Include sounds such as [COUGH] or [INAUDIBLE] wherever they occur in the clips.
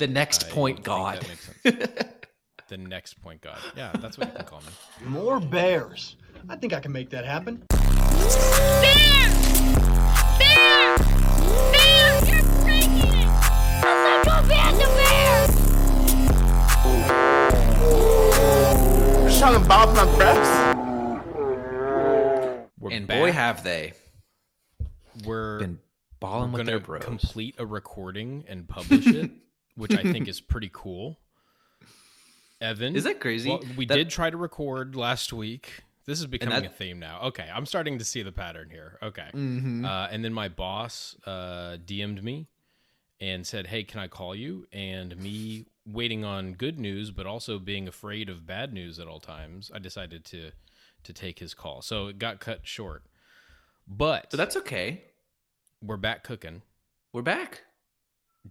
The next I point god. that makes sense. [LAUGHS] the next point god. Yeah, that's what you can call me. More bears. I think I can make that happen. Bear! Bear! Bear! You're breaking it! Let's go Panda Bear! trying to bob my breasts. We're and back. boy, have they we're been balling we're with gonna their bros. complete a recording and publish it, [LAUGHS] which I think [LAUGHS] is pretty cool. Evan, Is that crazy? well, we That- did try to record last week. This is becoming that- a theme now. Okay, I'm starting to see the pattern here. Okay, Mhm. uh, and then my boss uh, DM'd me and said, "Hey, can I call you?" And me waiting on good news, but also being afraid of bad news at all times, I decided to to take his call. So it got cut short. But But that's okay. we're back cooking. We're back.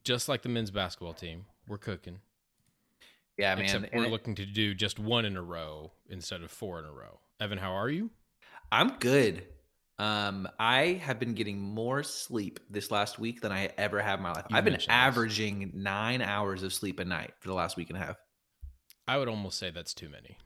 Just like the men's basketball team, we're cooking. Yeah, man. Except we're looking to do just one in a row instead of four in a row. Evan, how are you? I'm good. Um, I have been getting more sleep this last week than I ever have in my life. You I've been mentioned this. averaging nine hours of sleep a night for the last week and a half. I would almost say that's too many.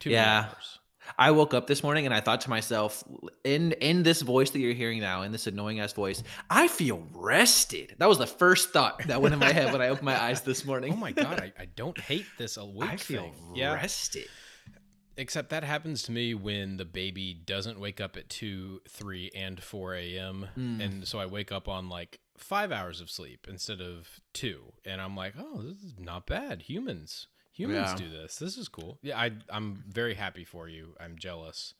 Too Yeah. many hours. I woke up this morning and I thought to myself, in in this voice that you're hearing now, in this annoying ass voice, I feel rested. That was the first thought that went in my head when I opened my eyes this [LAUGHS] morning. Oh my god, I, I don't hate this awake I feel thing. Yeah, rested. except that happens to me when the baby doesn't wake up at two, three, and four a.m. Mm. and so I wake up on like five hours of sleep instead of two, and I'm like, oh, this is not bad. Humans, humans Yeah. do this. This is cool. Yeah, I I'm very happy for you. I'm jealous.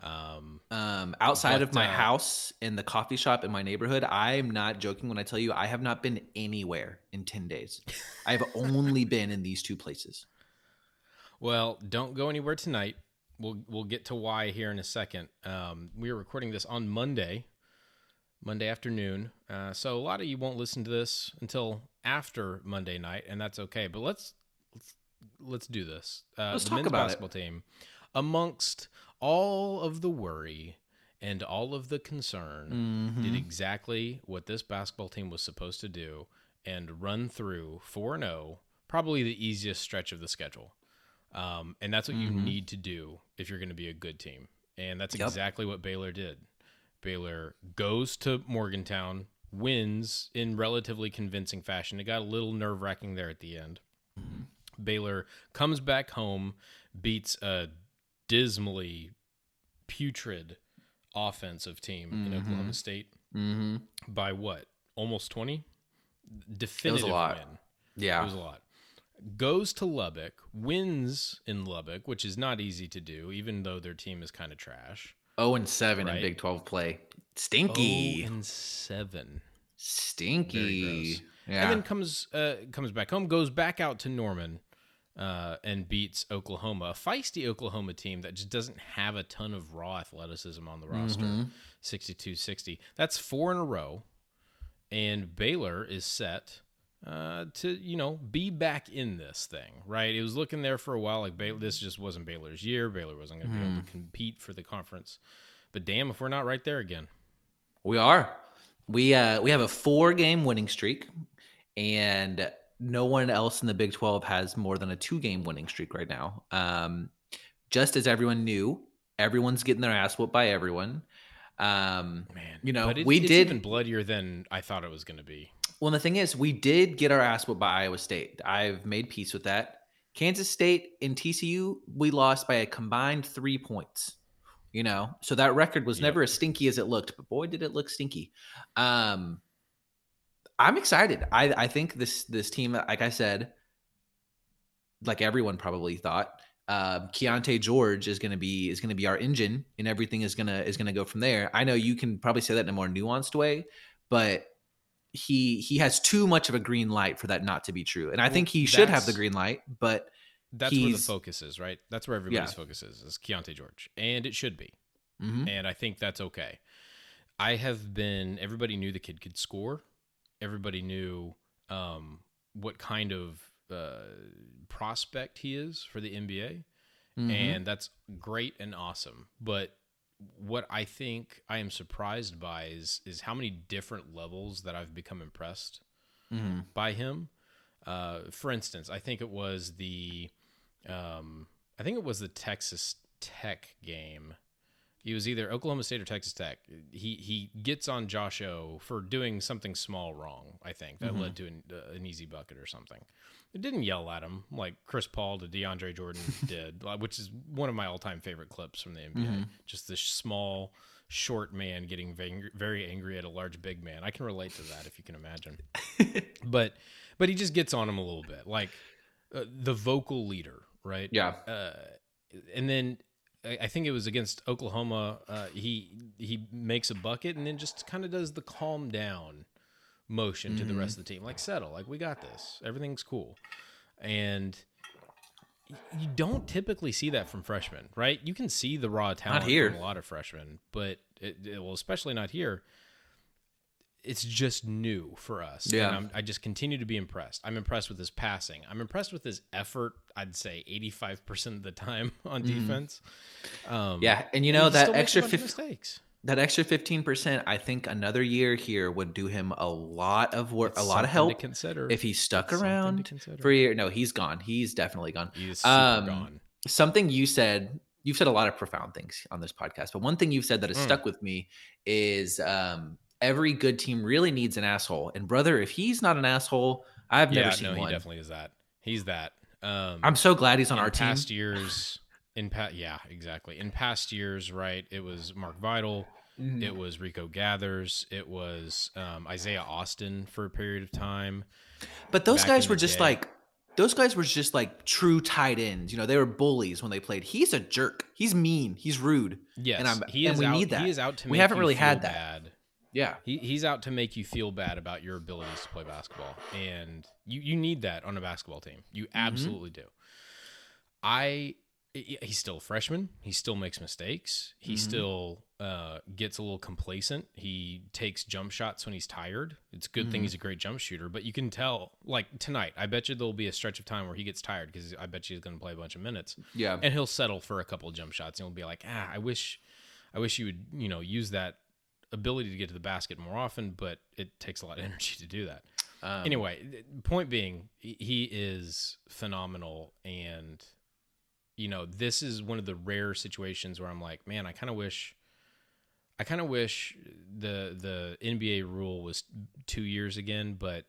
Um, Um, outside But, of my uh, house in the coffee shop in my neighborhood, I'm not joking when I tell you I have not been anywhere in 10 days. I've only [LAUGHS] been in these two places. Well, don't go anywhere tonight. We'll we'll get to why here in a second. Um, we are recording this on Monday, Monday afternoon. Uh, so a lot of you won't listen to this until after Monday night, and that's okay. But let's let's, let's do this. Uh, Let's the talk men's about it. basketball team, amongst all of the worry and all of the concern, Mm-hmm. did exactly what this basketball team was supposed to do and run through 4 0, probably the easiest stretch of the schedule. Um, and that's what you need to do if you're going to be a good team. And that's Yep. exactly what Baylor did. Baylor goes to Morgantown, wins in relatively convincing fashion. It got a little nerve wracking there at the end. Baylor comes back home, beats a dismally putrid offensive team in Oklahoma State Mm-hmm. by what? Almost 20? Definitive lot. win. Yeah. It was a lot. Goes to Lubbock, wins in Lubbock, which is not easy to do, even though their team is kind of trash. 0 and 7 Right. in Big 12 play. Stinky. Oh, and seven. Stinky. Very gross. Yeah. And then comes uh, comes back home, goes back out to Norman, uh, and beats Oklahoma, a feisty Oklahoma team that just doesn't have a ton of raw athleticism on the roster. Mm-hmm. 62-60. That's four in a row, and Baylor is set uh, to you know be back in this thing. Right? It was looking there for a while. Like Baylor, this just wasn't Baylor's year. Baylor wasn't going to be able to compete for the conference. But damn, if we're not right there again. We are. We uh we have a four game winning streak, and no one else in the Big Twelve has more than a two game winning streak right now. Um, just as everyone knew, everyone's getting their ass whooped by everyone. Um, Man, you know, it- we it's did. even bloodier than I thought it was going to be. Well, the thing is, we did get our ass whooped by Iowa State. I've made peace with that. Kansas State and TCU, we lost by a combined three points. You know, so that record was Yep. never as stinky as it looked, but boy, did it look stinky. Um, I'm excited. I I think this this team, like I said, like everyone probably thought, uh, Keyonte George is going to be is going to be our engine, and everything is gonna is gonna go from there. I know you can probably say that in a more nuanced way, but he he has too much of a green light for that not to be true, and I Well, think he should have the green light. But That's where the focus is, right? That's where everybody's Yeah. focus is, is Keyonte George. And it should be. mhm. And I think that's okay. I have been, everybody knew the kid could score. Everybody knew um, what kind of uh, prospect he is for the NBA. Mhm. And that's great and awesome. But what I think I am surprised by is is how many different levels that I've become impressed Mhm. by him. Uh, for instance, I think it was the, um, I think it was the Texas Tech game. He was either Oklahoma State or Texas Tech. He he gets on Josh O for doing something small wrong. I think that led to an, uh, an easy bucket or something. It didn't yell at him like Chris Paul to DeAndre Jordan [LAUGHS] did, which is one of my all-time favorite clips from the NBA. Just this small, short man getting very, very angry at a large big man. I can relate to that if you can imagine. [LAUGHS] but but he just gets on him a little bit, like uh, the vocal leader, right? Yeah. Uh, and then I think it was against Oklahoma. Uh, he he makes a bucket and then just kind of does the calm down motion to the rest of the team, like settle, like we got this, everything's cool, and you don't typically see that from freshmen, right? You can see the raw talent here. from a lot of freshmen, but it, it- well, especially not here. It's just new for us. Yeah. And I'm, I just continue to be impressed. I'm impressed with his passing. I'm impressed with his effort. I'd say 85% of the time [LAUGHS] on defense. Um, Mm-hmm. Yeah, and you know he that still makes a extra bunch of 50, mistakes. that extra fifteen percent, I think another year here would do him a lot of work, It's a lot of help consider. if he stuck It's around for a year. No, he's gone. He's definitely gone. He's super Um, gone. Something you said, you've said a lot of profound things on this podcast, but one thing you've said that has Mm. stuck with me is um, every good team really needs an asshole. And brother, if he's not an asshole, I've never yeah, seen no, he definitely is that. He's that. Um, I'm so glad he's on our team. past years. In past, yeah, exactly. In past years, right? It was Mark Vital. Mhm. It was Rico Gathers. It was um, Isaiah Austin for a period of time. But those back guys were just day. like those guys were just like true tight ends. You know, they were bullies when they played. He's a jerk. He's mean. He's rude. Yes, and I'm- he and we out, need that. He is out to. We haven't really had that. Bad. Yeah. He, he's out to make you feel bad about your abilities to play basketball, and you you need that on a basketball team. You Mm-hmm. absolutely do. I he's still a freshman. He still makes mistakes. He Mm-hmm. still uh, gets a little complacent. He takes jump shots when he's tired. It's a good Mm-hmm. thing he's a great jump shooter, but you can tell. Like tonight, I bet you there'll be a stretch of time where he gets tired because I bet you he's going to play a bunch of minutes Yeah. and he'll settle for a couple of jump shots and he'll be like ah i wish i wish you would you know use that ability to get to the basket more often but it takes a lot of [LAUGHS] energy to do that Um, anyway point being he- is phenomenal and you know this is one of the rare situations where i'm like man i kind of wish i kind of wish the the nba rule was two years again but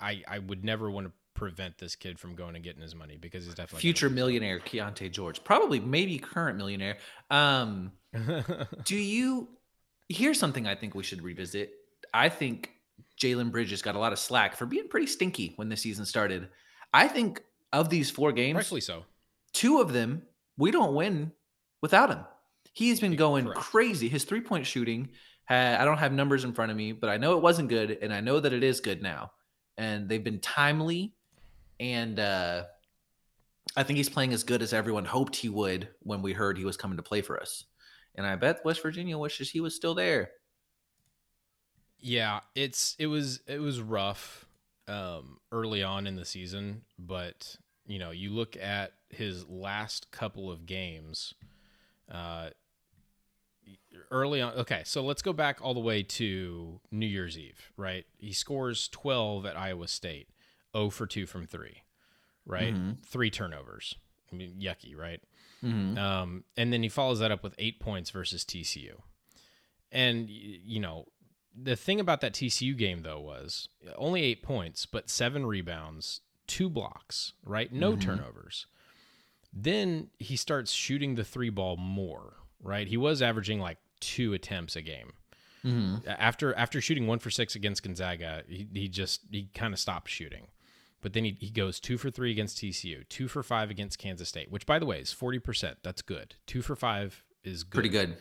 i i would never want to prevent this kid from going and getting his money because he's definitely future millionaire Keyonte George, probably maybe current millionaire. Um, [LAUGHS] do you? Here's something I think we should revisit. I think Jalen Bridges got a lot of slack for being pretty stinky when the season started. I think of these four games, Rightfully so. two of them we don't win without him. He's been going correct. crazy. His three point shooting, ha- I don't have numbers in front of me, but I know it wasn't good, and I know that it is good now. And they've been timely, and uh, I think he's playing as good as everyone hoped he would when we heard he was coming to play for us. And I bet West Virginia wishes he was still there. Yeah, it's it was it was rough um, early on in the season, but you know you look at his last couple of games. Uh, early on, okay, so let's go back all the way to New Year's Eve, right? He scores twelve at Iowa State, zero for two from three, right? Three turnovers. I mean, yucky, right? Mm-hmm. Um, and then he follows that up with eight points versus TCU. And you know, the thing about that TCU game though was only eight points, but seven rebounds, two blocks, right? No mm-hmm. turnovers. Then he starts shooting the three ball more, right? He was averaging like two attempts a game. Mm-hmm. After after shooting one for six against Gonzaga, he, he just he kind of stopped shooting. But then he, he goes two for three against TCU, two for five against Kansas State, which by the way is forty percent. That's good. Two for five is good. Pretty good.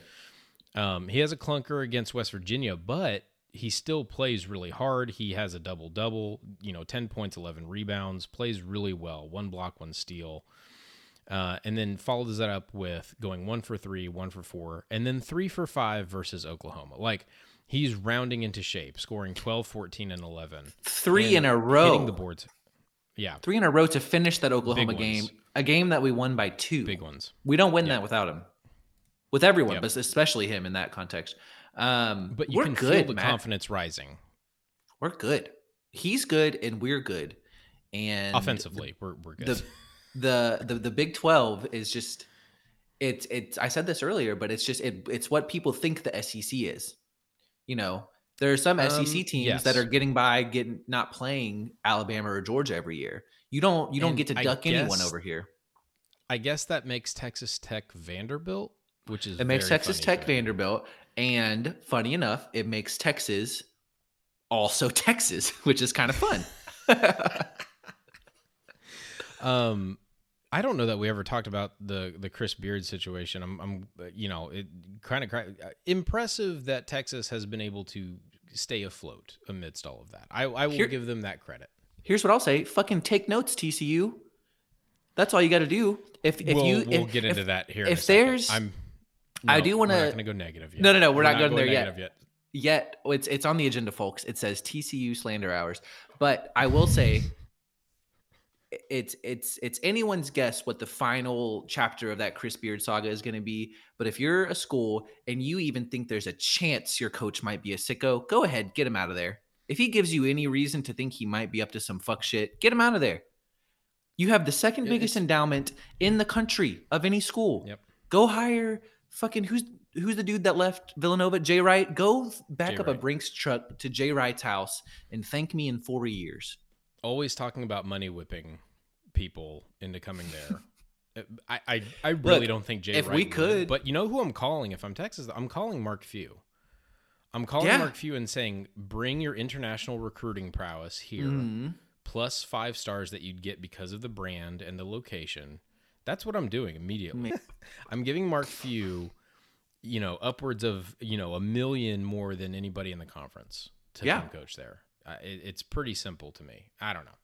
Um, he has a clunker against West Virginia, but he still plays really hard. He has a double double, you know, 10 points, 11 rebounds, plays really well, one block, one steal. Uh, and then follows that up with going one for three, one for four, and then three for five versus Oklahoma. Like he's rounding into shape, scoring 12, 14, and 11. Three and in a row. Hitting the boards. Yeah, Three in a row to finish that Oklahoma Big game, ones. a game that we won by two. big ones. We don't win that without him. With everyone, Yep. but especially him in that context. Um, But you we're can good, feel the Matt. confidence rising. We're good. He's good, and we're good. and Offensively, we're we're good. the the the the Big Twelve is just it's it's. I said this earlier, but it's just it it's what people think the SEC is. You know, there are some Um, SEC teams that are getting by, getting not playing Alabama or Georgia every year. You don't you don't And get to I duck anyone over here. I guess that makes Texas Tech Vanderbilt, which is It makes Texas Tech. Vanderbilt, and funny enough, it makes Texas also [LAUGHS] Texas, which is kind of fun. [LAUGHS] Um, I don't know that we ever talked about the the Chris Beard situation. I'm, I'm uh, you know, it kind of impressive that Texas has been able to stay afloat amidst all of that. I, I will Here- give them that credit. Here's what I'll say: fucking take notes, TCU. That's all you got to do. If if we'll, you we'll if- get into if- that here. if there's- I'm. I do we're wanna- not going to go negative yet. No, no, no, we're not going there yet. yet. yet it's it's on the agenda folks it says tcu slander hours but i will say it's it's it's anyone's guess what the final chapter of that chris beard saga is going to be but if you're a school and you even think there's a chance your coach might be a sicko go ahead get him out of there if he gives you any reason to think he might be up to some fuck shit get him out of there you have the second Yeah, biggest endowment in the country of any school Yep. go hire fucking who's who's the dude that left Villanova? Jay Wright. Go back Jay up a Brinks truck to Jay Wright's house and thank me in four years. Always talking about money whipping people into coming there. [LAUGHS] I, I, I really Look, don't think Jay. if Wright we would, could- but you know who I'm calling if I'm Texas? I'm calling Mark Few. I'm calling Yeah. Mark Few and saying, bring your international recruiting prowess here, Mhm. plus five stars that you'd get because of the brand and the location. That's what I'm doing immediately. [LAUGHS] I'm giving Mark Few, you know, upwards of you know a million more than anybody in the conference to Yeah. come coach there. Uh, it, it's pretty simple to me. I don't know.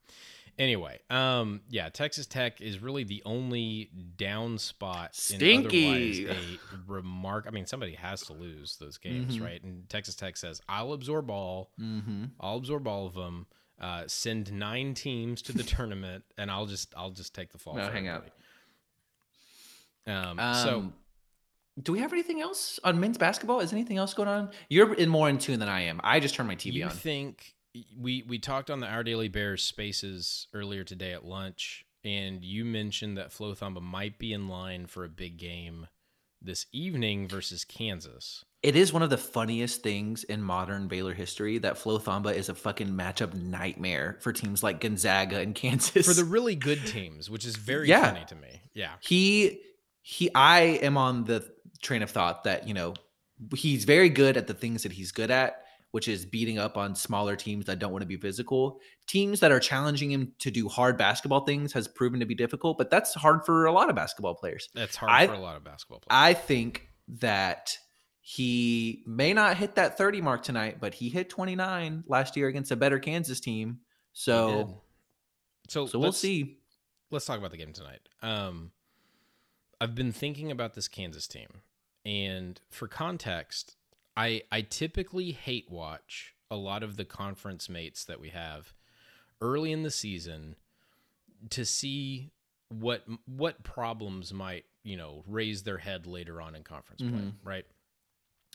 Anyway, um, yeah, Texas Tech is really the only down spot Stinky. in otherwise a remark. I mean, somebody has to lose those games, Mhm. right? And Texas Tech says, "I'll absorb all. Mhm. I'll absorb all of them. Uh, send nine teams to the tournament, and I'll just I'll just take the fall. No, hang out. everybody." Um, so Um, do we have anything else on men's basketball? Is anything else going on? You're in more in tune than I am. I just turned my TV you on. think we we talked on the Our Daily Bears spaces earlier today at lunch, and you mentioned that Flo Thamba might be in line for a big game this evening versus Kansas. it is one of the funniest things in modern Baylor history that Flo Thamba is a fucking matchup nightmare for teams like Gonzaga and Kansas. For the really good teams, which is very Yeah. funny to me. Yeah. he he i am on the train of thought that you know he's very good at the things that he's good at which is beating up on smaller teams that don't want to be physical. Teams that are challenging him to do hard basketball things has proven to be difficult but that's hard for a lot of basketball players. That's hard I- for a lot of basketball players. i think that he may not hit that 30 mark tonight but he hit 29 last year against a better kansas team. So so so we'll see. let's talk about the game tonight. Um, I've been thinking about this Kansas team, and for context, I I typically hate watch a lot of the conference mates that we have early in the season to see what what problems might you know raise their head later on in conference play, Mhm. right?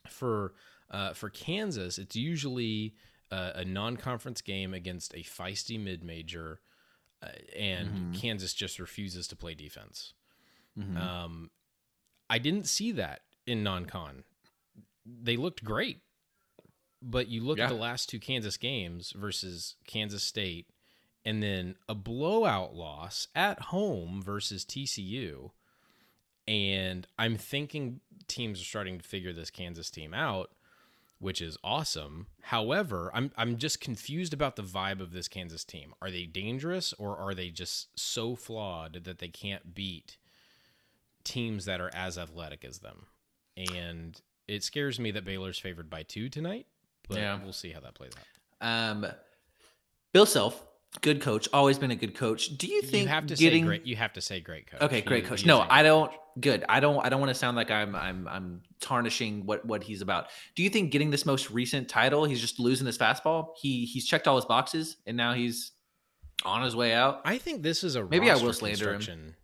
For uh, for Kansas, it's usually uh, a non-conference game against a feisty mid-major, uh, and Mhm. Kansas just refuses to play defense. Mhm. Um, I didn't see that in non-con. They looked great, but you look Yeah. at the last two Kansas games versus Kansas State, and then a blowout loss at home versus TCU. And I'm thinking teams are starting to figure this Kansas team out, which is awesome. However, I'm I'm just confused about the vibe of this Kansas team. Are they dangerous or are they just so flawed that they can't beat teams that are as athletic as them? And it scares me that Baylor's favored by 2 tonight, but Yeah. we'll see how that plays out. Um, Bill Self, good coach, always been a good coach. Do you think you have to getting say great you have to say great coach. okay, great coach? is No, I don't. coach. Good. I don't. I don't want to sound like I'm I'm I'm tarnishing what what he's about. Do you think getting this most recent title, he's just losing his fastball? He he's checked all his boxes and now he's on his way out. I think this is a Maybe I will slander him.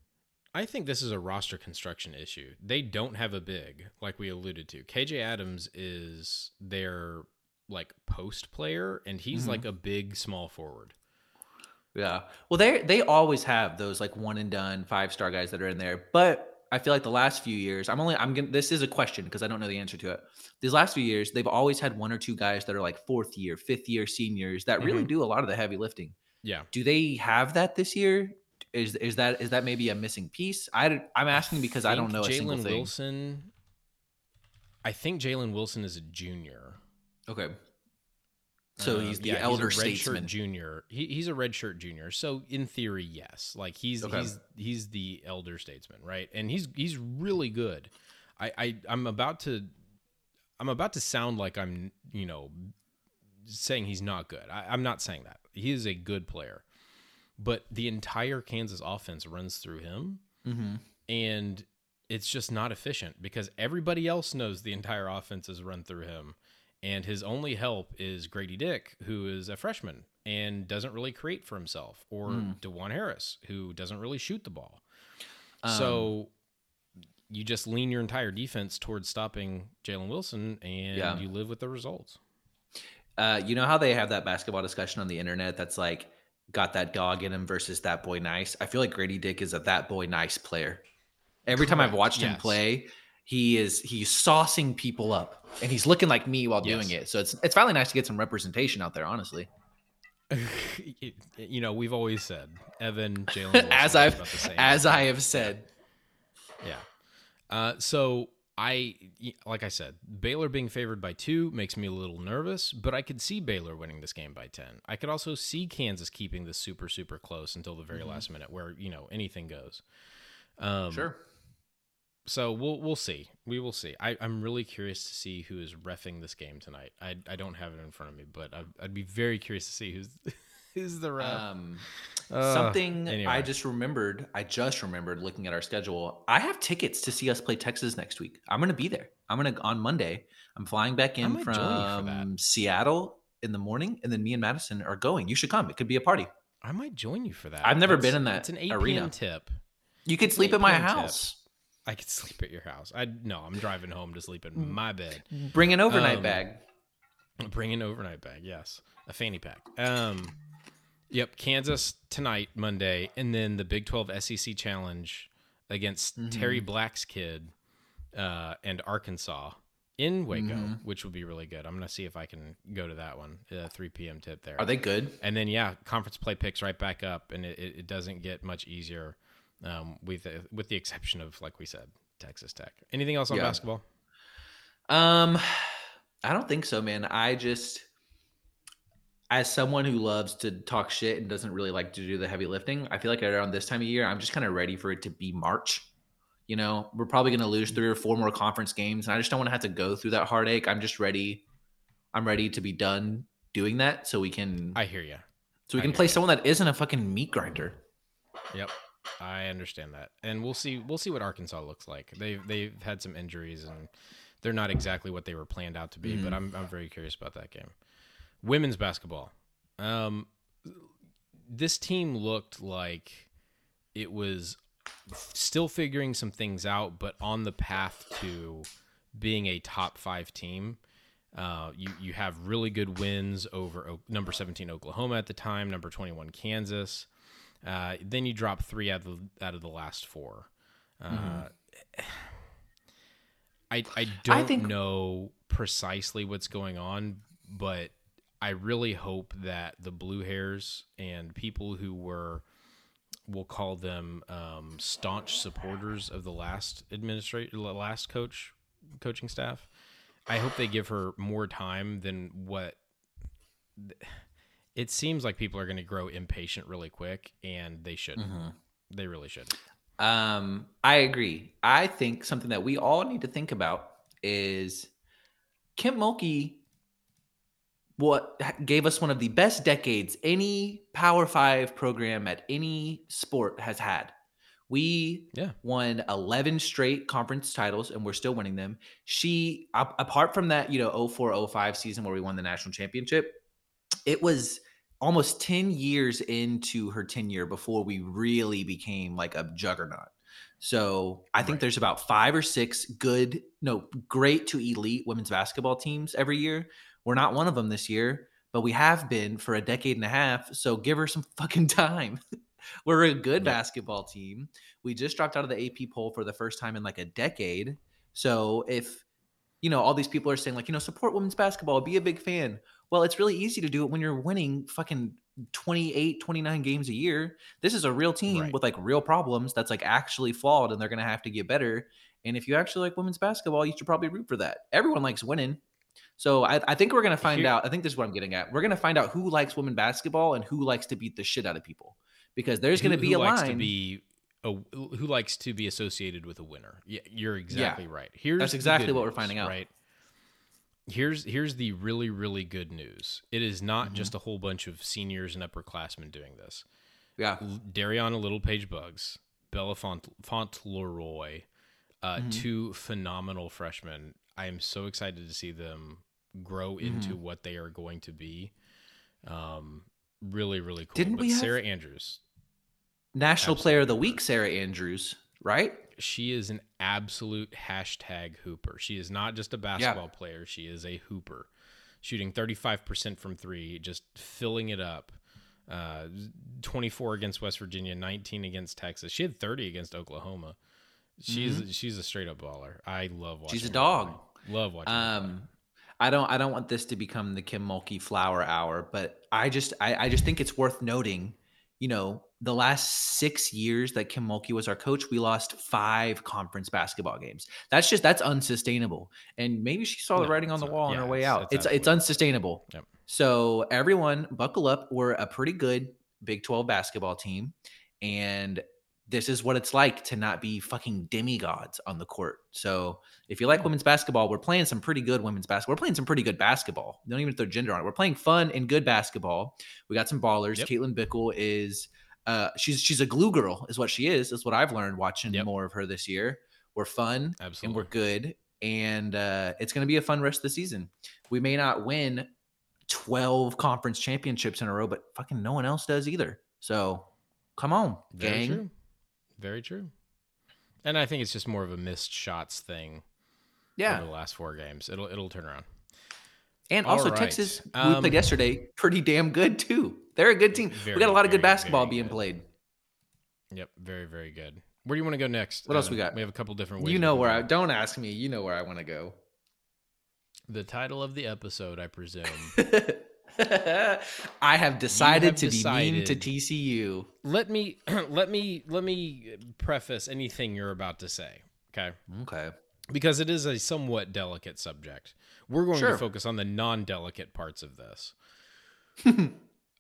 I think this is a roster construction issue. They don't have a big, like we alluded to. KJ Adams is their like post player, and he's Mhm. like a big small forward. Yeah. Well, they they always have those like one and done five star guys that are in there, but I feel like the last few years, I'm only I'm gonna this is a question because I don't know the answer to it. These last few years, they've always had one or two guys that are like fourth year, fifth year seniors that really Mhm. do a lot of the heavy lifting. Yeah. Do they have that this year? Is is that is that maybe a missing piece? I I'm asking because I don't know a single Jalen. Wilson. I think Jalen Wilson is a junior. Okay. So Uh, he's the yeah, elder a statesman. junior. He, he's a redshirt junior. So in theory, yes, like he's Okay. he's he's the elder statesman, right? And he's he's really good. I, I I'm about to I'm about to sound like I'm you know saying he's not good. I, I'm not saying that. He is a good player, but the entire Kansas offense runs through him, Mm-hmm. and it's just not efficient because everybody else knows the entire offense is run through him. And his only help is Grady Dick, who is a freshman and doesn't really create for himself, or Mm. Dajuan Harris, who doesn't really shoot the ball. Um, so you just lean your entire defense towards stopping Jalen Wilson, and Yeah. you live with the results. Uh, you know how they have that basketball discussion on the internet that's like got that dog in him versus that boy nice. I feel like Grady Dick is a that boy nice player. Every time I've Correct, watched him play, he is he's saucing people up and he's looking like me while doing Yes. it. So it's it's finally nice to get some representation out there, honestly. [LAUGHS] you know, we've always said Evan, Jalen, [LAUGHS] as I've about the same. as I have said. Yeah. Uh, so I, like I said, Baylor being favored by two makes me a little nervous, but I could see Baylor winning this game by 10. I could also see Kansas keeping this super, super close until the very Mm-hmm. last minute where, you know, anything goes. Um, Sure. So we'll, we'll see. We will see. I, I'm really curious to see who is refing this game tonight. I, I don't have it in front of me, but I'd, I'd be very curious to see who's, [LAUGHS] who's the ref. Um, Uh, something anyway. I just remembered. I just remembered looking at our schedule. I have tickets to see us play Texas next week. I'm going to be there. I'm going to on Monday. I'm flying back in might join you for that. from Seattle in the morning, and then me and Madison are going. You should come. It could be a party. I might join you for that. I've never That's- been in that It's an 8 arena. tip. You could It's sleep at my 8 p.m. tip. house. I could sleep at your house. I no, I'm driving home to sleep in my bed. Bring an overnight Um, bag. Bring an overnight bag, yes, a fanny pack. Um, yep, Kansas tonight, Monday, and then the Big 12 SEC Challenge against Mm-hmm. Terry Black's kid uh, and Arkansas in Waco, Mm-hmm. which would be really good. I'm gonna see if I can go to that one. Uh, 3 p.m. tip there. Are they good? And then yeah, conference play picks right back up, and it, it doesn't get much easier, um, with the, with the exception of like we said, Texas Tech. Anything else on Yeah. basketball? Um, I don't think so, man. I just, as someone who loves to talk shit and doesn't really like to do the heavy lifting, I feel like around this time of year, I'm just kind of ready for it to be March. You know, we're probably going to lose three or four more conference games, and I just don't want to have to go through that heartache. I'm just ready. I'm ready to be done doing that, so we can, I hear you. so we I can play ya. someone that isn't a fucking meat grinder. Yep. I understand that. And we'll see we'll see what Arkansas looks like. They've they've had some injuries and they're not exactly what they were planned out to be, but mm. I'm I'm very curious about that game. Women's basketball. Um this team looked like it was still figuring some things out, but on the path to being a top five team. Uh, you you have really good wins over O- number 17 Oklahoma at the time, number 21 Kansas. Uh, then you drop three out of the, out of the last four. Uh, I I don't think- know precisely what's going on, but I really hope that the Blue Hairs and people who were, we'll call them um, staunch supporters of the last administrator, last coach, coaching staff. I hope they give her more time than what. It seems like people are going to grow impatient really quick, and they should. Mm-hmm. They really should. Um, I agree. I think something that we all need to think about is Kim Mulkey what gave us one of the best decades any Power 5 program at any sport has had. We Yeah. won 11 straight conference titles and we're still winning them. She apart from that, you know, 0405 season where we won the national championship, it was almost 10 years into her tenure before we really became like a juggernaut. So I think Right. there's about five or six good, no, great to elite women's basketball teams every year. We're not one of them this year, but we have been for a decade and a half. So give her some [LAUGHS] fucking time. We're a good Yep. basketball team. We just dropped out of the AP poll for the first time in like a decade. So if you know all these people are saying like you know support women's basketball, be a big fan. Well, it's really easy to do it when you're winning fucking 28, 29 games a year. This is a real team Right. with like real problems that's like actually flawed and they're going to have to get better. And if you actually like women's basketball, you should probably root for that. Everyone likes winning. So I, I think we're going to find Here- out. I think this is what I'm getting at. We're going to find out who likes women basketball and who likes to beat the shit out of people because there's going to Who- be who a likes line. to be a, who likes to be associated with a winner. Yeah, you're exactly right. Here's That's exactly what we're finding out. Right. Here's here's the really really good news. It is not Mm-hmm. just a whole bunch of seniors and upperclassmen doing this. yeah. Darianna Littlepage-Buggs, Bella Font, Fontleroy, uh, Mm-hmm. two phenomenal freshmen. I am so excited to see them grow into Mm-hmm. what they are going to be. Um, really, really cool. Didn't but we Sarah Andrews, National Player of the Week, Sarah Andrews, right? she is an absolute hashtag hooper. She is not just a basketball player; she is a hooper, shooting thirty five percent from three, just filling it up. Uh, twenty four against West Virginia, nineteen against Texas. She had thirty against Oklahoma. She's she's a straight up baller. I love watching. Mm-hmm. She's a dog. play. Love watching. Um, I don't I don't want this to become the Kim Mulkey flower hour, but I just I, I just think it's worth noting, you know, the last six years that Kim Mulkey was our coach, we lost five conference basketball games. That's just that's unsustainable. And maybe she saw the writing on the not. wall on Yeah, her way out. it's It's it's, unsustainable. Yep. So everyone buckle up. We're a pretty good Big 12 basketball team. And this is what it's like to not be fucking demigods on the court. So if you like women's basketball, we're playing some pretty good women's basketball. We're playing some pretty good basketball. Don't even throw gender on it. We're playing fun and good basketball. We got some ballers. Yep. Caitlin Bickle is uh she's she's a glue girl, is what she is. Is what I've learned watching Yep. more of her this year. We're fun Absolutely. and we're good. And uh it's gonna be a fun rest of the season. We may not win 12 conference championships in a row, but fucking no one else does either. So come on, gang. Very true. And I think it's just more of a missed shots thing Yeah. over the last four games. It'll it'll turn around. And All also right. Texas, who we Um, played yesterday, pretty damn good too. They're a good team. we got a lot of good basketball being good. played. Yep, very very good. Where do you want to go next? What else we got? We have a couple different ways. You know where. I don't ask me. You know where I want to go. The title of the episode, I presume. [LAUGHS] [LAUGHS] I have decided have to be mean to TCU. let me [CLEARS THROAT] let me let me preface anything you're about to say. Okay. Okay. Because it is a somewhat delicate subject. We're going Sure. to focus on the non-delicate parts of this. [LAUGHS] um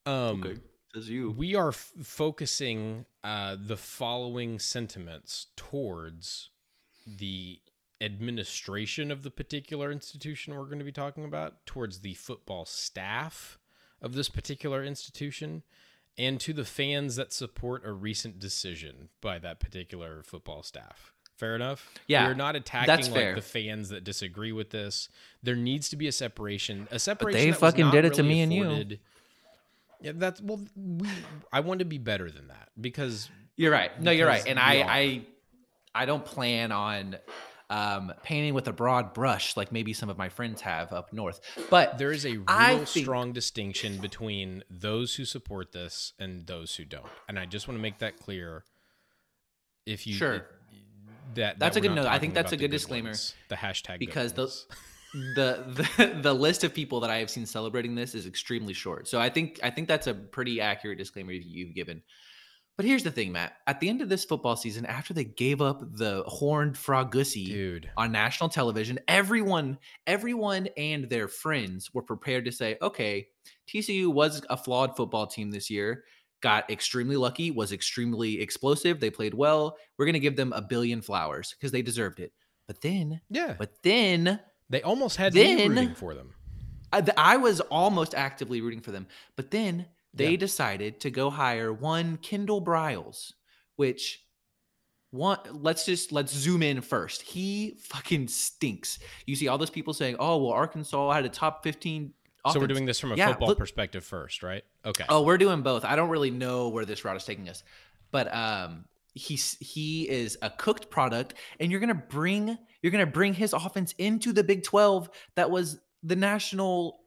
Okay. Says you. we are f- focusing uh, the following sentiments towards the administration of the particular institution we're going to be talking about, towards the football staff of this particular institution, and to the fans that support a recent decision by that particular football staff. Fair enough. Yeah, we're not attacking like the fans that disagree with this. There needs to be a separation. A separation. But they fucking did it to really me and you. Yeah, that's well. We I want to be better than that because You're right. No, you're right. And I. I, I don't plan on um, painting with a broad brush like maybe some of my friends have up north. But there is a real I think- strong distinction between those who support this and those who don't. And I just want to make that clear. If you Sure. that That's that a good note. I think that's a the good disclaimer. ones, the hashtag good because the, [LAUGHS] the the the list of people that I have seen celebrating this is extremely short. So I think I think that's a pretty accurate disclaimer you've given. But here's the thing, Matt. At the end of this football season, after they gave up the horned frogussie dude. on national television, everyone, everyone and their friends were prepared to say, okay, TCU was a flawed football team this year, got extremely lucky, was extremely explosive. They played well. We're going to give them a billion flowers because they deserved it. But then, Yeah, but then they almost had me then- rooting for them. I, I was almost actively rooting for them. But then they Yeah. decided to go hire one Kendall Briles, which one let's just let's zoom in first. He fucking stinks. You see all those people saying, "Oh, well Arkansas had a top 15 So we're doing this from a Yeah, football look- perspective first, right? Okay. Oh, we're doing both. I don't really know where this route is taking us, but um, he's he is a cooked product, and you're gonna bring you're gonna bring his offense into the Big Twelve. That was the national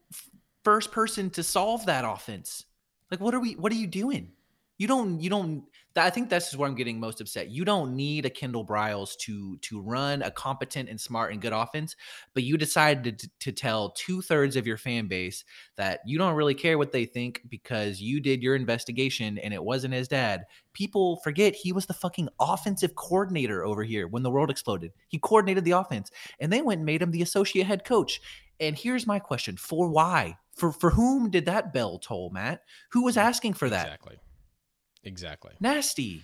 first person to solve that offense. Like, what are we? What are you doing? You don't. You don't. I think this is where I'm getting most upset. You don't need a Kendall Briles to to run a competent and smart and good offense, but you decided to, to tell two thirds of your fan base that you don't really care what they think because you did your investigation and it wasn't his dad. People forget he was the fucking offensive coordinator over here when the world exploded. He coordinated the offense, and they went and made him the associate head coach. And here's my question: For why? For for whom did that bell toll, Matt? Who was mm, asking for that? Exactly. Exactly. nasty.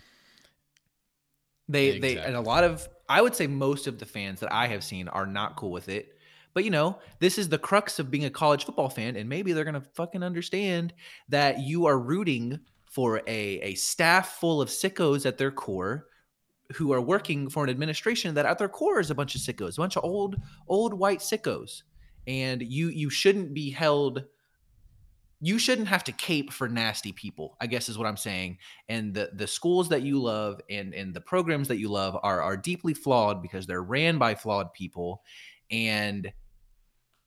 They they and a lot of I would say most of the fans that I have seen are not cool with it. But you know, this is the crux of being a college football fan, and maybe they're gonna fucking understand that you are rooting for a a staff full of sickos at their core who are working for an administration that at their core is a bunch of sickos, a bunch of old old white sickos. And you you shouldn't be held you shouldn't have to cape for nasty people i guess is what i'm saying. And the the schools that you love and and the programs that you love are are deeply flawed because they're ran by flawed people. And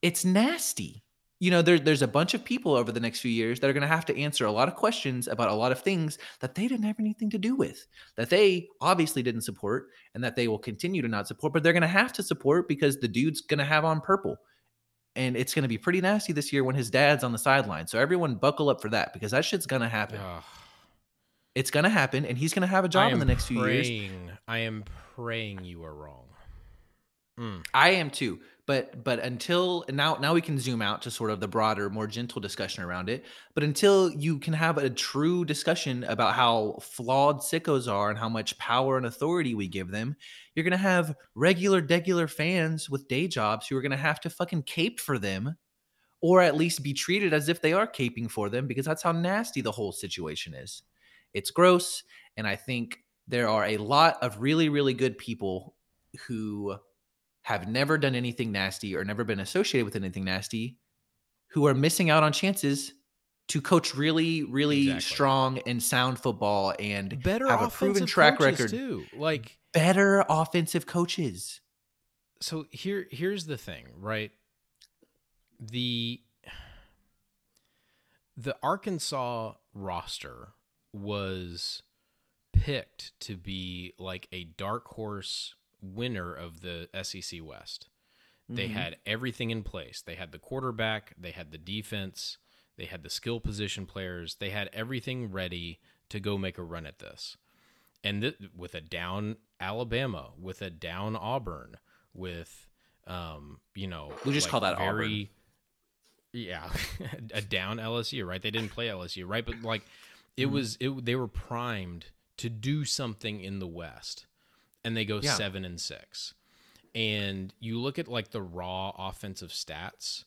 it's nasty. You know there, there's a bunch of people over the next few years that are going to have to answer a lot of questions about a lot of things that they didn't have anything to do with that they obviously didn't support and that they will continue to not support but they're going to have to support because the dude's going to have on purple and it's going to be pretty nasty this year when his dad's on the sideline. So everyone buckle up for that because that shit's going to happen. Ugh. It's going to happen, and he's going to have a job in the next few years. I am praying you are wrong. Mm. I am too. But but until now now we can zoom out to sort of the broader, more gentle discussion around it. But until you can have a true discussion about how flawed sickos are and how much power and authority we give them, you're gonna have regular, degular fans with day jobs who are gonna have to fucking cape for them, or at least be treated as if they are caping for them, because that's how nasty the whole situation is. It's gross, and I think there are a lot of really, really good people who have never done anything nasty or never been associated with anything nasty who are missing out on chances to coach really really Exactly. strong and sound football and Better have a proven track record too. Like better offensive coaches so here here's the thing, right? The the Arkansas roster was picked to be like a dark horse winner of the SEC West. They Mhm. had everything in place. They had the quarterback, they had the defense, they had the skill position players, they had everything ready to go make a run at this. And th- with a down Alabama, with a down Auburn, with um, you know, We just call that very yeah, [LAUGHS] a down LSU, right? They didn't play LSU, right? But like it Mm-hmm. was it they were primed to do something in the West. And they go Yeah. 7 and 6 and you look at like the raw offensive stats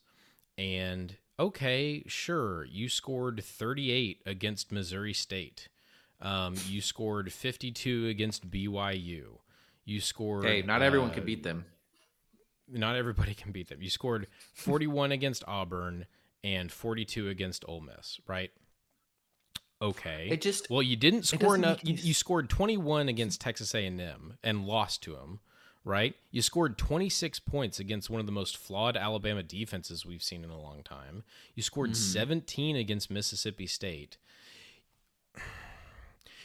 and okay sure you scored 38 against missouri state. Um, you scored 52 against byu you scored hey not everyone uh, can beat them. Not everybody can beat them. You scored 41 against auburn and 42 against Ole Miss, right? Okay. It just- well, you didn't score enough. You, you scored 21 against Texas A&M and lost to them, right? You scored 26 points against one of the most flawed Alabama defenses we've seen in a long time. You scored Mm-hmm. 17 against Mississippi State.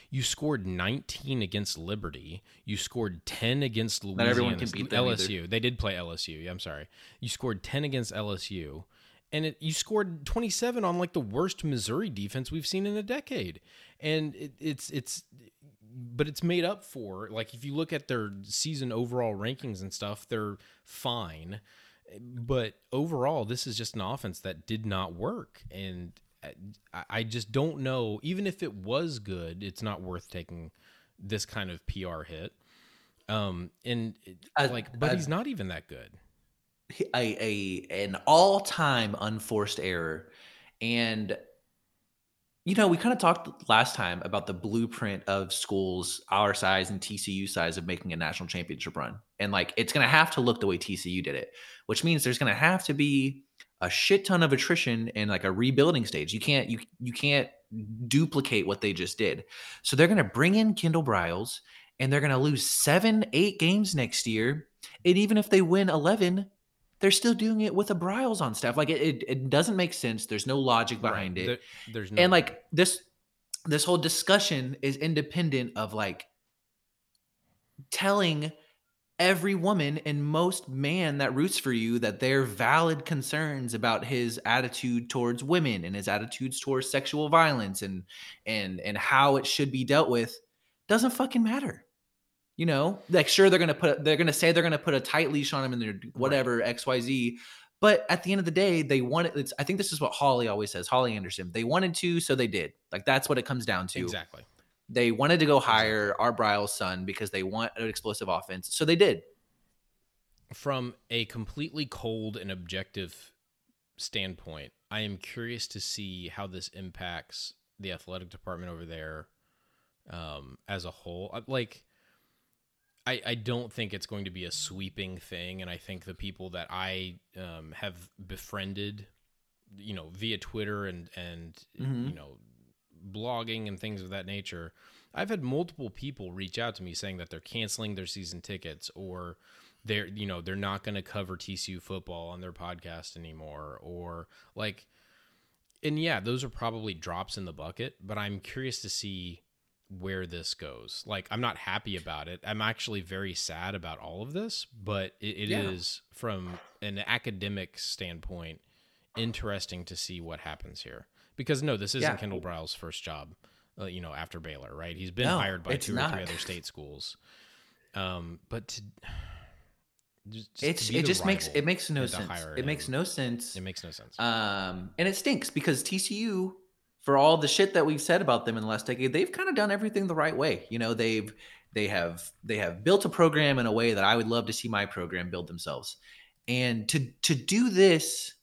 You scored 19 against Liberty. You scored 10 against Louisiana. Not everyone can beat them either. LSU. They did play LSU. Yeah, I'm sorry. You scored 10 against LSU. And it, you scored 27 on like the worst Missouri defense we've seen in a decade. And it, it's it's but it's made up for. Like if you look at their season overall rankings and stuff, they're fine. But overall, this is just an offense that did not work. And I, I just don't know. Even if it was good, it's not worth taking this kind of PR hit. Um, and it- Uh, like, but uh, he's not even that good. A, a an all-time unforced error. And you know we kind of talked last time about the blueprint of schools our size and tcu size of making a national championship run. And like it's going to have to look the way tcu did it which means there's going to have to be a shit ton of attrition and like a rebuilding stage. You can't you you can't duplicate what they just did. So they're going to bring in kendall briles and they're going to lose seven eight games next year. And even if they win 11 they're still doing it with a Briles on staff. Like it, it, it doesn't make sense. There's no logic behind Right. it. There- there's no and like this this whole discussion is independent of like telling every woman and most man that roots for you that they're valid concerns about his attitude towards women and his attitudes towards sexual violence and and and how it should be dealt with doesn't fucking matter you know like sure they're gonna put they're gonna say they're gonna put a tight leash on him and they're whatever xyz but at the end of the day they wanted it's i think this is what holly always says holly anderson they wanted to so they did like that's what it comes down to exactly. they wanted to go hire Art Briles son because they want an explosive offense. So they did. From a completely cold and objective standpoint, I am curious to see how this impacts the athletic department over there um, as a whole. Uh, Like, I, I don't think it's going to be a sweeping thing, and I think the people that I um, have befriended, you know, via Twitter and and Mhm. you know, blogging and things of that nature, I've had multiple people reach out to me saying that they're canceling their season tickets or they're you know they're not going to cover TCU football on their podcast anymore or like and yeah those are probably drops in the bucket but I'm curious to see where this goes like I'm not happy about it I'm actually very sad about all of this but it, it is Yeah. from an academic standpoint interesting to see what happens here because no this isn't Yeah. Kendall Briles' first job uh, you know after Baylor right he's been No, hired by two or three other state schools um but to just, It's it just makes it makes no sense. It makes him, no sense. it makes no sense Um, and it stinks because TCU, for all the shit that we've said about them in the last decade, they've kind of done everything the right way. You know, they've they have they have built a program in a way that I would love to see my program build themselves. And to to do this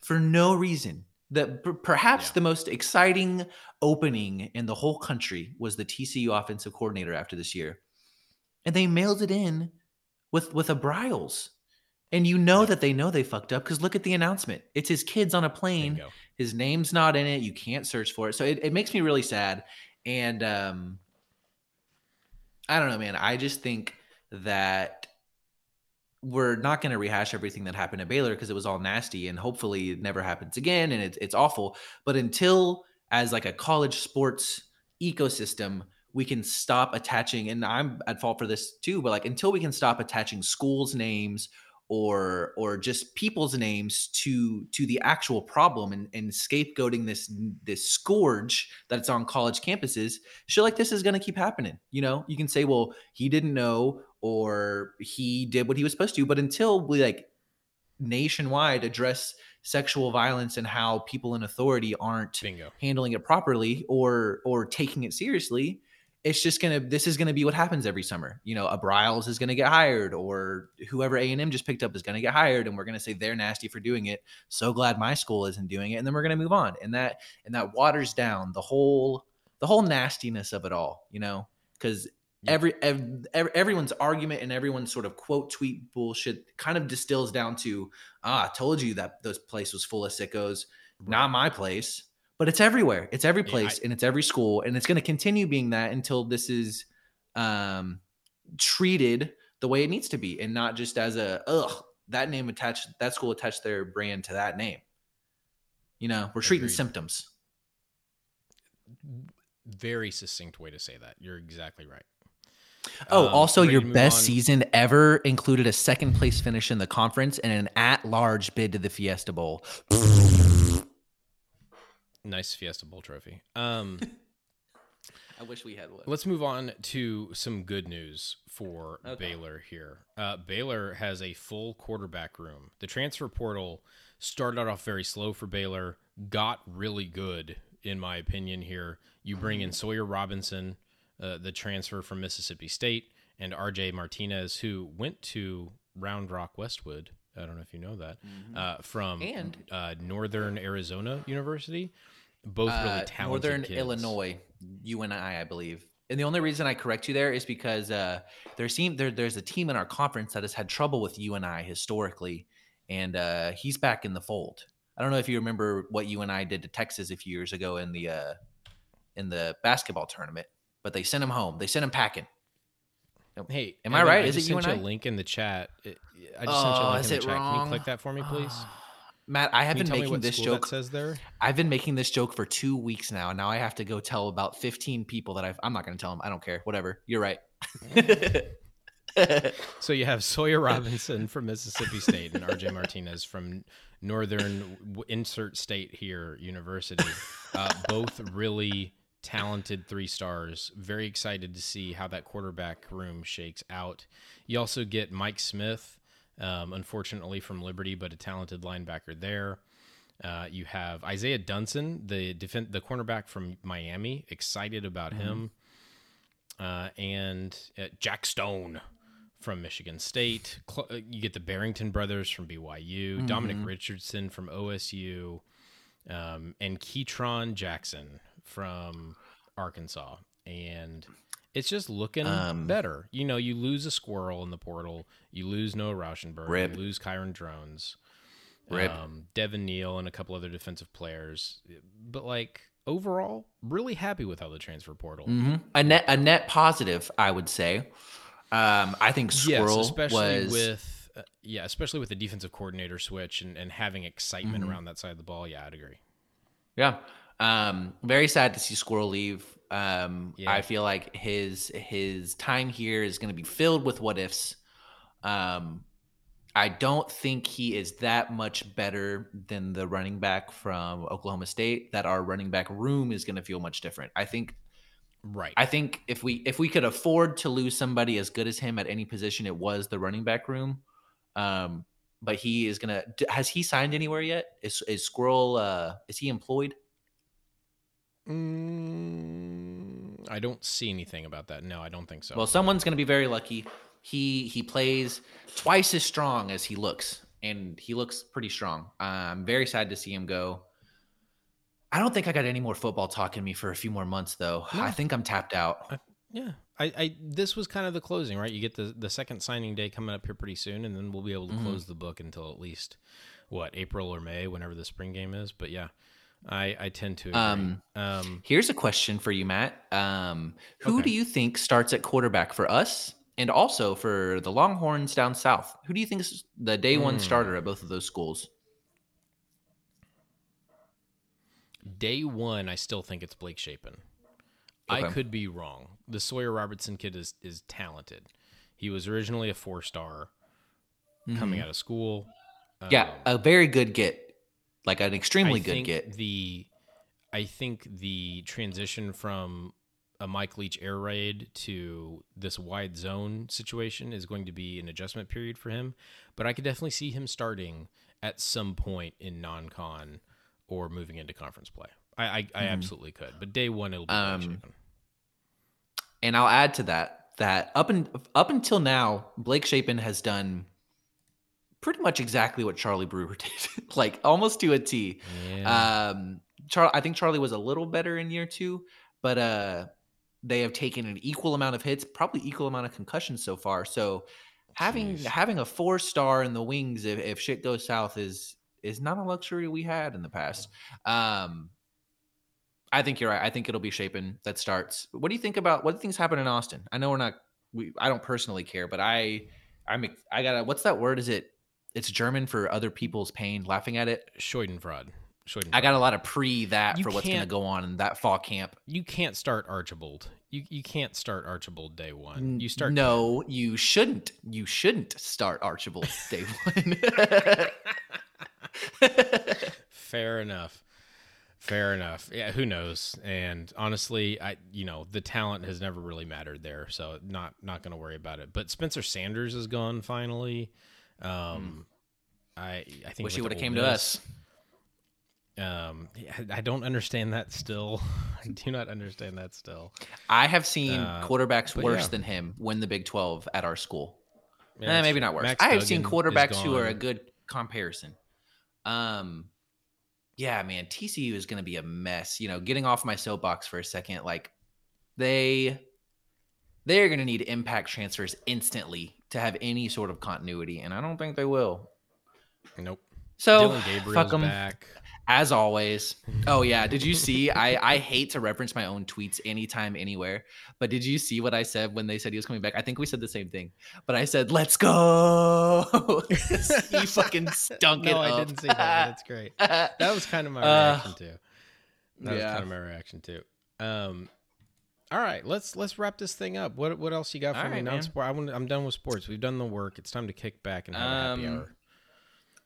for no reason, that per- perhaps Yeah. the most exciting opening in the whole country was the TCU offensive coordinator after this year, and they mailed it in with with a Briles. And you know that they know they fucked up because look at the announcement. It's his kids on a plane. His name's not in it. You can't search for it. So it, it makes me really sad. And um I don't know, man. I just think that we're not going to rehash everything that happened at Baylor because it was all nasty and hopefully it never happens again and it's it's awful. But until as like a college sports ecosystem, we can stop attaching and I'm at fault for this too, but like until we can stop attaching schools names or or just people's names to to the actual problem and, and scapegoating this this scourge that's on college campuses shit like this is going to keep happening you know you can say well he didn't know or he did what he was supposed to but until we like nationwide address sexual violence and how people in authority aren't Bingo. handling it properly or or taking it seriously it's just gonna this is gonna be what happens every summer. You know a Briles is gonna get hired or whoever a&m just picked up is gonna get hired and we're gonna say they're nasty for doing it. So glad my school isn't doing it and then we're gonna move on. And that and that waters down the whole the whole nastiness of it all you know? Because Yeah. every, ev- ev- everyone's argument and everyone's sort of quote tweet bullshit kind of distills down to ah I told you that this place was full of sickos. Not my place but it's everywhere it's every Yeah, I- place and it's every school and it's going to continue being that until this is um treated the way it needs to be and not just as a ugh that name attached that school attached their brand to that name you know we're treating Agreed. symptoms Very succinct way to say that. You're exactly right. oh Um, also your best on? season ever included a second place finish in the conference and an at-large bid to the fiesta bowl [LAUGHS] Nice Fiesta Bowl trophy. Um, [LAUGHS] i wish we had one let's move on to some good news for Okay. Baylor here. Uh, Baylor has a full quarterback room. The transfer portal started off very slow for Baylor, got really good, in my opinion. Here, you bring in Sawyer Robinson, uh, the transfer from Mississippi State, and RJ Martinez, who went to Round Rock Westwood. I don't know if you know that uh, from And- uh, Northern Arizona University. Both really Uh, talented Northern kids. Illinois, and I I believe. And the only reason I correct you there is because uh, there's team there, there's a team in our conference that has had trouble with you and I historically, and uh, he's back in the fold. I don't know if you remember what you and I did to Texas a few years ago in the uh, in the basketball tournament, but they sent him home. They sent him packing. Hey, Am I right? I Is it you sent and you I? a link in the chat. I just sent you a Oh, link in the chat. Can you click that for me, please? Matt, I have Can been making this joke. says there? I've been making this joke for two weeks now. and Now I have to go tell about 15 people that I've. I'm not going to tell them. I don't care. Whatever. You're right. [LAUGHS] So you have Sawyer Robinson from Mississippi State and RJ Martinez from Northern insert state here University. Uh, both really talented three stars. Very excited to see how that quarterback room shakes out. You also get Mike Smith, um, unfortunately from Liberty, but a talented linebacker there. Uh, you have Isaiah Dunson, the defen- the cornerback from Miami. Excited about him. Uh, and uh, Jack Stone from Michigan State. Cl- uh, you get the Barrington brothers from BYU, Dominic Richardson from OSU, um, and Ketron Jackson from Arkansas. And it's just looking Um, better. You know, you lose a squirrel in the portal, you lose Noah Rauschenberg, Rip. you lose Kyron Drones, Rip. um, Devin Neal, and a couple other defensive players. But like overall, really happy with how the transfer portal. hmm A net a net positive, I would say. Um, I think Squirrel yes, especially was with uh, yeah, especially with the defensive coordinator switch and, and having excitement Mm-hmm. around that side of the ball. Yeah, I'd agree. yeah. Um, very sad to see Squirrel leave. Um, Yeah. I feel like his his time here is going to be filled with what ifs. Um, I don't think he is that much better than the running back from Oklahoma State. That our running back room is going to feel much different. I think Right. I think if we if we could afford to lose somebody as good as him at any position, it was the running back room. Um, but he is gonna. Has he signed anywhere yet? Is is Squirrel? Uh, is he employed? Mm, I don't see anything about that. No, I don't think so. Well, someone's gonna be very lucky. He he plays twice as strong as he looks, and he looks pretty strong. I'm very sad to see him go. I don't think I got any more football talk in me for a few more months, though. No. I think I'm tapped out. yeah, I, I this was kind of the closing, right? You get the the second signing day coming up here pretty soon, and then we'll be able to Mhm. close the book until at least what April or May, whenever the spring game is. But yeah, I I tend to agree. Um, um Here's a question for you, Matt. Um, who Okay. do you think starts at quarterback for us and also for the Longhorns down south? Who do you think is the day one Hmm. starter at both of those schools? day one, I still think it's Blake Shapen. I could be wrong. The Sawyer Robertson kid is is talented. He was originally a four star coming out of school. Mm-hmm. Yeah, Um, a very good get, like an extremely I good think get. The I think the transition from a Mike Leach air raid to this wide zone situation is going to be an adjustment period for him. But I could definitely see him starting at some point in non-con or moving into conference play. I I, I absolutely could. But day one it'll be Blake Um, Shapen. And I'll add to that that up and up until now, Blake Shapen has done pretty much exactly what Charlie Brewer [LAUGHS] did, like almost to a T. Yeah. Um, Char- I think Charlie was a little better in year two, but uh, they have taken an equal amount of hits, probably equal amount of concussions so far. So having Jeez. having a four star in the wings if, if shit goes south is is not a luxury we had in the past. Um, I think you're right. I think it'll be Shapen that starts. What do you think about what things happen in Austin? I know we're not. We I don't personally care, but I I'm I gotta. What's that word? Is it? It's German for other people's pain. Laughing at it. Schadenfreude. Schadenfreude. I got a lot of pre that You for what's going to go on in that fall camp. you can't start Archibald. You you can't start Archibald day one. You start No, you shouldn't. You shouldn't start Archibald [LAUGHS] day one. Fair enough. Fair enough. Yeah, who knows? And honestly, I you know the talent has never really mattered there, so not not going to worry about it. But Spencer Sanders is gone finally. Um, I I think. Wish he would have came to us. Um, I- don't understand that still. [LAUGHS] I do not understand that still. I have seen Uh, quarterbacks worse yeah. than him win the Big Twelve at our school. Yeah, Eh, maybe not worse. Max I have seen Duggan is quarterbacks who are a good comparison. Um, yeah, man, TCU is going to be a mess. You know, getting off my soapbox for a second, like they they're going to need impact transfers instantly to have any sort of continuity, and I don't think they will. Nope. So Dylan fuck them. back. As always. Oh yeah. Did you see? I I hate to reference my own tweets anytime, anywhere. But did you see what I said when they said he was coming back? I think we said the same thing. But I said, "Let's go." [LAUGHS] he fucking stunk it no. I didn't see that. That's great. [LAUGHS] That was kind of my Uh, reaction too. That was kind of my reaction too. Um, all right, let's let's wrap this thing up. What what else you got for All me? right. Non-sport. I I'm done with sports. We've done the work. It's time to kick back and have a happy Um, hour.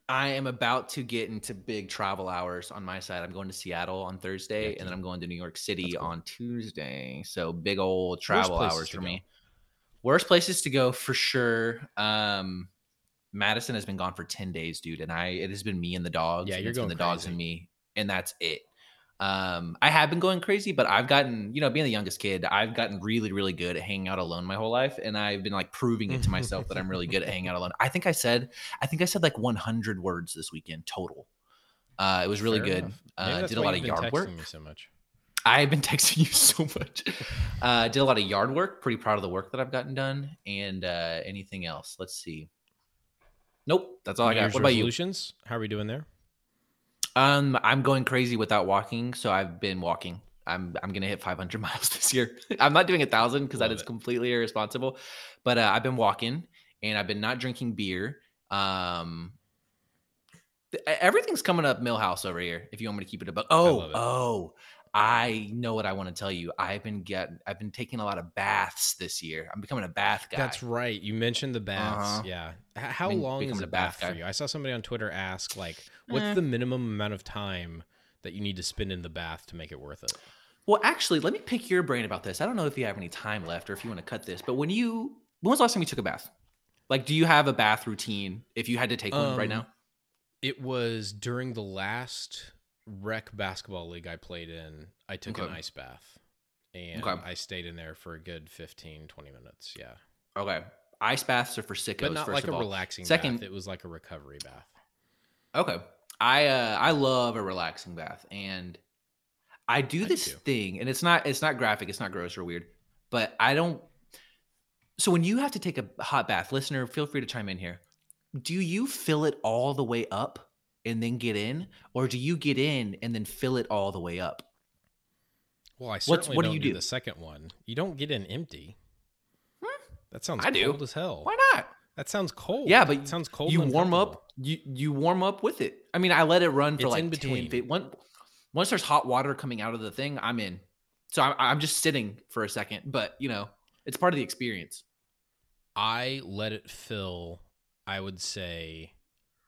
I am about to get into big travel hours on my side. I'm going to Seattle on Thursday, Yeah, and then I'm going to New York City cool. on Tuesday. So big old travel hours for go? me. Worst places to go for sure. Um, Madison has been gone for ten days, dude, and I it has been me and the dogs. Yeah, you're it's been going the dogs and me, and that's it. Um, I have been going crazy, but I've gotten, you know, being the youngest kid, I've gotten really, really good at hanging out alone my whole life, and I've been like proving it to myself that I'm really good at hanging out alone. I think I said, I think I said like 100 words this weekend total. Uh, it was really Fair good. Uh, did a lot of yard work. Me so much. I've been [LAUGHS] texting you so much. Uh, did a lot of yard work. Pretty proud of the work that I've gotten done. And uh, anything else? Let's see. Nope, that's all I got. Year's What about you? How are we doing there? Um, I'm going crazy without walking, so I've been walking. I'm I'm gonna hit 500 [LAUGHS] miles this year. I'm not doing a thousand because that is it. completely irresponsible. But uh, I've been walking and I've been not drinking beer. Um, th- everything's coming up Milhouse over here. If you want me to keep it above. Oh, oh, I know what I want to tell you. I've been getting I've been taking a lot of baths this year. I'm becoming a bath guy. That's right. You mentioned the baths. Uh-huh. Yeah. How Been- long is a bath, bath for you? I saw somebody on Twitter ask, like, what's Eh. the minimum amount of time that you need to spend in the bath to make it worth it? Well, actually, let me pick your brain about this. I don't know if you have any time left or if you want to cut this, but when you when was the last time you took a bath? Like, do you have a bath routine if you had to take one right Um, now? It was during the last rec basketball league I played in. I took an ice bath and Okay. I stayed in there for a good 15, 20 minutes. Yeah. Okay. Ice baths are for sickos. But not first like of a all. relaxing Second- bath. It was like a recovery bath. Okay. I uh I love a relaxing bath and I do I do this too. thing and it's not it's not graphic, it's not gross or weird, but I don't So when you have to take a hot bath, listener, feel free to chime in here. Do you fill it all the way up and then get in or do you get in and then fill it all the way up? Well, I What's- certainly what do you do do? the second one. You don't get in empty. Hmm? That sounds I do. cold as hell. Why not? That sounds cold. Yeah, but it sounds cold. You warm up. You you warm up with it. I mean, I let it run for It's like in between. fif- one- once there's hot water coming out of the thing, I'm in. So I'm, I'm just sitting for a second, but you know, it's part of the experience. I let it fill. I would say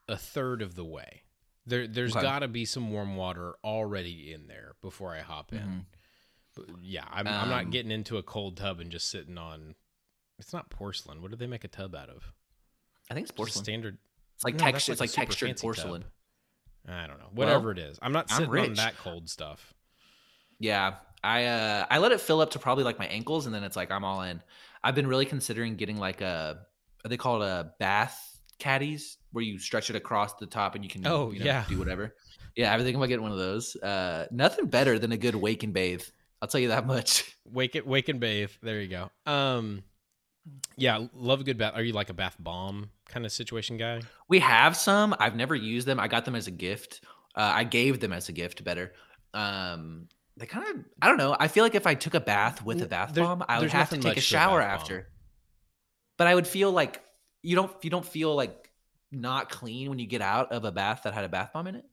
a third of the way. There, there's Okay. got to be some warm water already in there before I hop in. Mhm. But yeah, I'm, I'm not Um, getting into a cold tub and just sitting on. It's not porcelain. What do they make a tub out of? I think it's porcelain. standard. It's like No, texture. It's like textured porcelain. tub. I don't know. Whatever it is, I'm not I'm sitting on that cold stuff. Yeah, I uh, I let it fill up to probably like my ankles, and then it's like I'm all in. I've been really considering getting like a. They called a bath caddies where you stretch it across the top and you can Oh, you know, yeah. do whatever. Yeah, I've been thinking about getting one of those. Uh, nothing better than a good wake and bathe. I'll tell you that [LAUGHS] much. Wake it, wake and bathe. There you go. Um, yeah, love a good bath. Are you like a bath bomb kind of situation guy? We have some. I've never used them. I got them as a gift. Uh, I gave them as a gift. Better. Um, they kind of. I don't know. I feel like if I took a bath with a bath there's- bomb, I would have to take a shower bath bomb. after. But I would feel like you don't. You don't feel like not clean when you get out of a bath that had a bath bomb in it.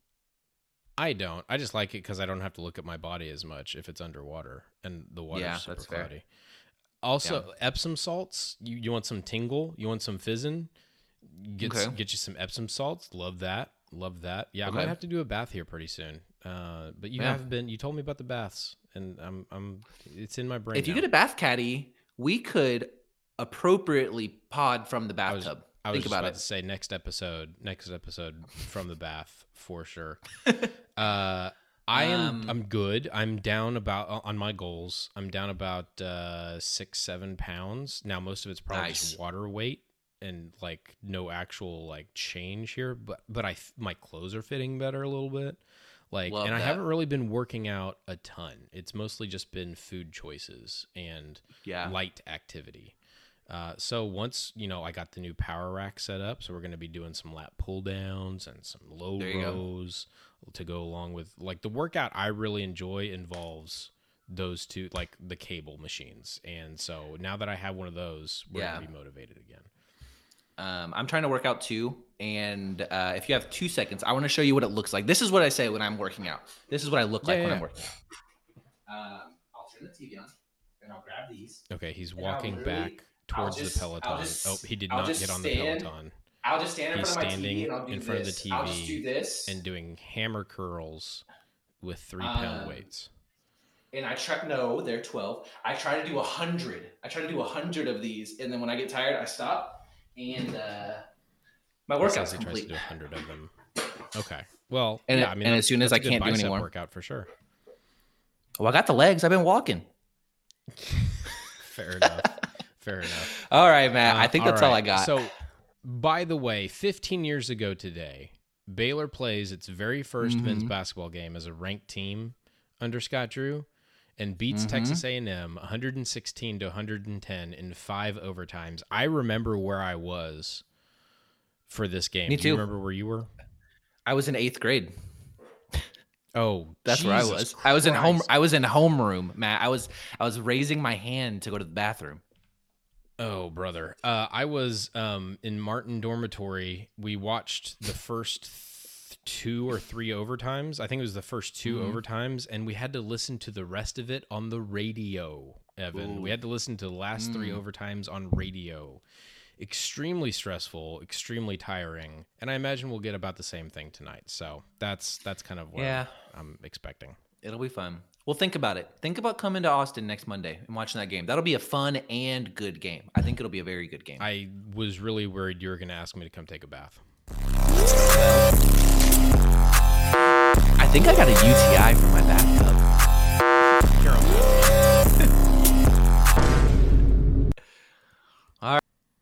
I don't. I just like it because I don't have to look at my body as much if it's underwater and the water's Yeah, super that's fair. cloudy. Also, Epsom salts. You you want some tingle? You want some fizzing? Get Okay. get you some Epsom salts. Love that. Love that. Yeah, I might Okay. have to do a bath here pretty soon. Uh, but you Yeah. have been. You told me about the baths, and I'm I'm. It's in my brain. If you now. get a bath caddy, we could appropriately pod from the I was, bathtub. I was Think just about about to say next episode, next episode from the bath for sure. [LAUGHS] uh, I am Um, I'm good. I'm down about on my goals. I'm down about uh, six seven pounds now. Most of it's probably Nice. just water weight and like no actual like change here. But but I my clothes are fitting better a little bit. Like Love and I haven't really been working out a ton. It's mostly just been food choices and Yeah. light activity. Uh, so once you know I got the new power rack set up, so we're going to be doing some lat pull downs and some low you go. rows to go along with like the workout I really enjoy involves those two like the cable machines. And so now that I have one of those, we're Yeah. going to be motivated again. Um, I'm trying to work out too, and uh, if you have two seconds, I want to show you what it looks like. This is what I say when I'm working out. This is what I look like Yeah, when yeah, I'm working out. [LAUGHS] Um, I'll turn the TV on, and I'll grab these. Okay, he's walking back towards just- the Peloton. just- oh, he did I'll not get on the stand Peloton. I'll just stand in He's front of my standing TV and I'll do in front of the this. I'll just do TV this, and doing hammer curls with three pound Um, weights. and I try. No, they're 12. I try to do a hundred. I try to do a hundred of these, and then when I get tired, I stop, and uh, my He workout's says he tries to complete. do a hundred of them. Okay. Well, And yeah, I mean, and as soon as that's I a good can't do bicep anymore- workout for sure. Well, I got the legs. I've been walking. [LAUGHS] Fair enough. Fair enough. All right, Matt. I Uh, think that's all I got. So, by the way, 15 years ago today, Baylor plays its very 1st men's Mhm. basketball game as a ranked team under Scott Drew and beats Mhm. Texas A&M 116 to 110 in five overtimes. I remember where I was for this game. Me Do you too. remember where you were? I was in eighth grade. Oh, That's where I Jesus was. I was in home. I was in homeroom, Matt. I was. I was raising my hand to go to the bathroom. Oh, brother. Uh, I was um, in Martin dormitory. We watched the first th- two or three overtimes. I think it was the first 2 Mhm. overtimes, and we had to listen to the rest of it on the radio, Evan. We had to listen to the last three Mm. overtimes on radio. Extremely stressful, extremely tiring, and I imagine we'll get about the same thing tonight. So that's that's kind of what Yeah. I'm expecting. It'll be fun. Well, think about it. Think about coming to Austin next Monday and watching that game. That'll be a fun and good game. I think it'll be a very good game. I was really worried you were going to ask me to come take a bath. I think I got a UTI from my bathtub. Here, I'll do it.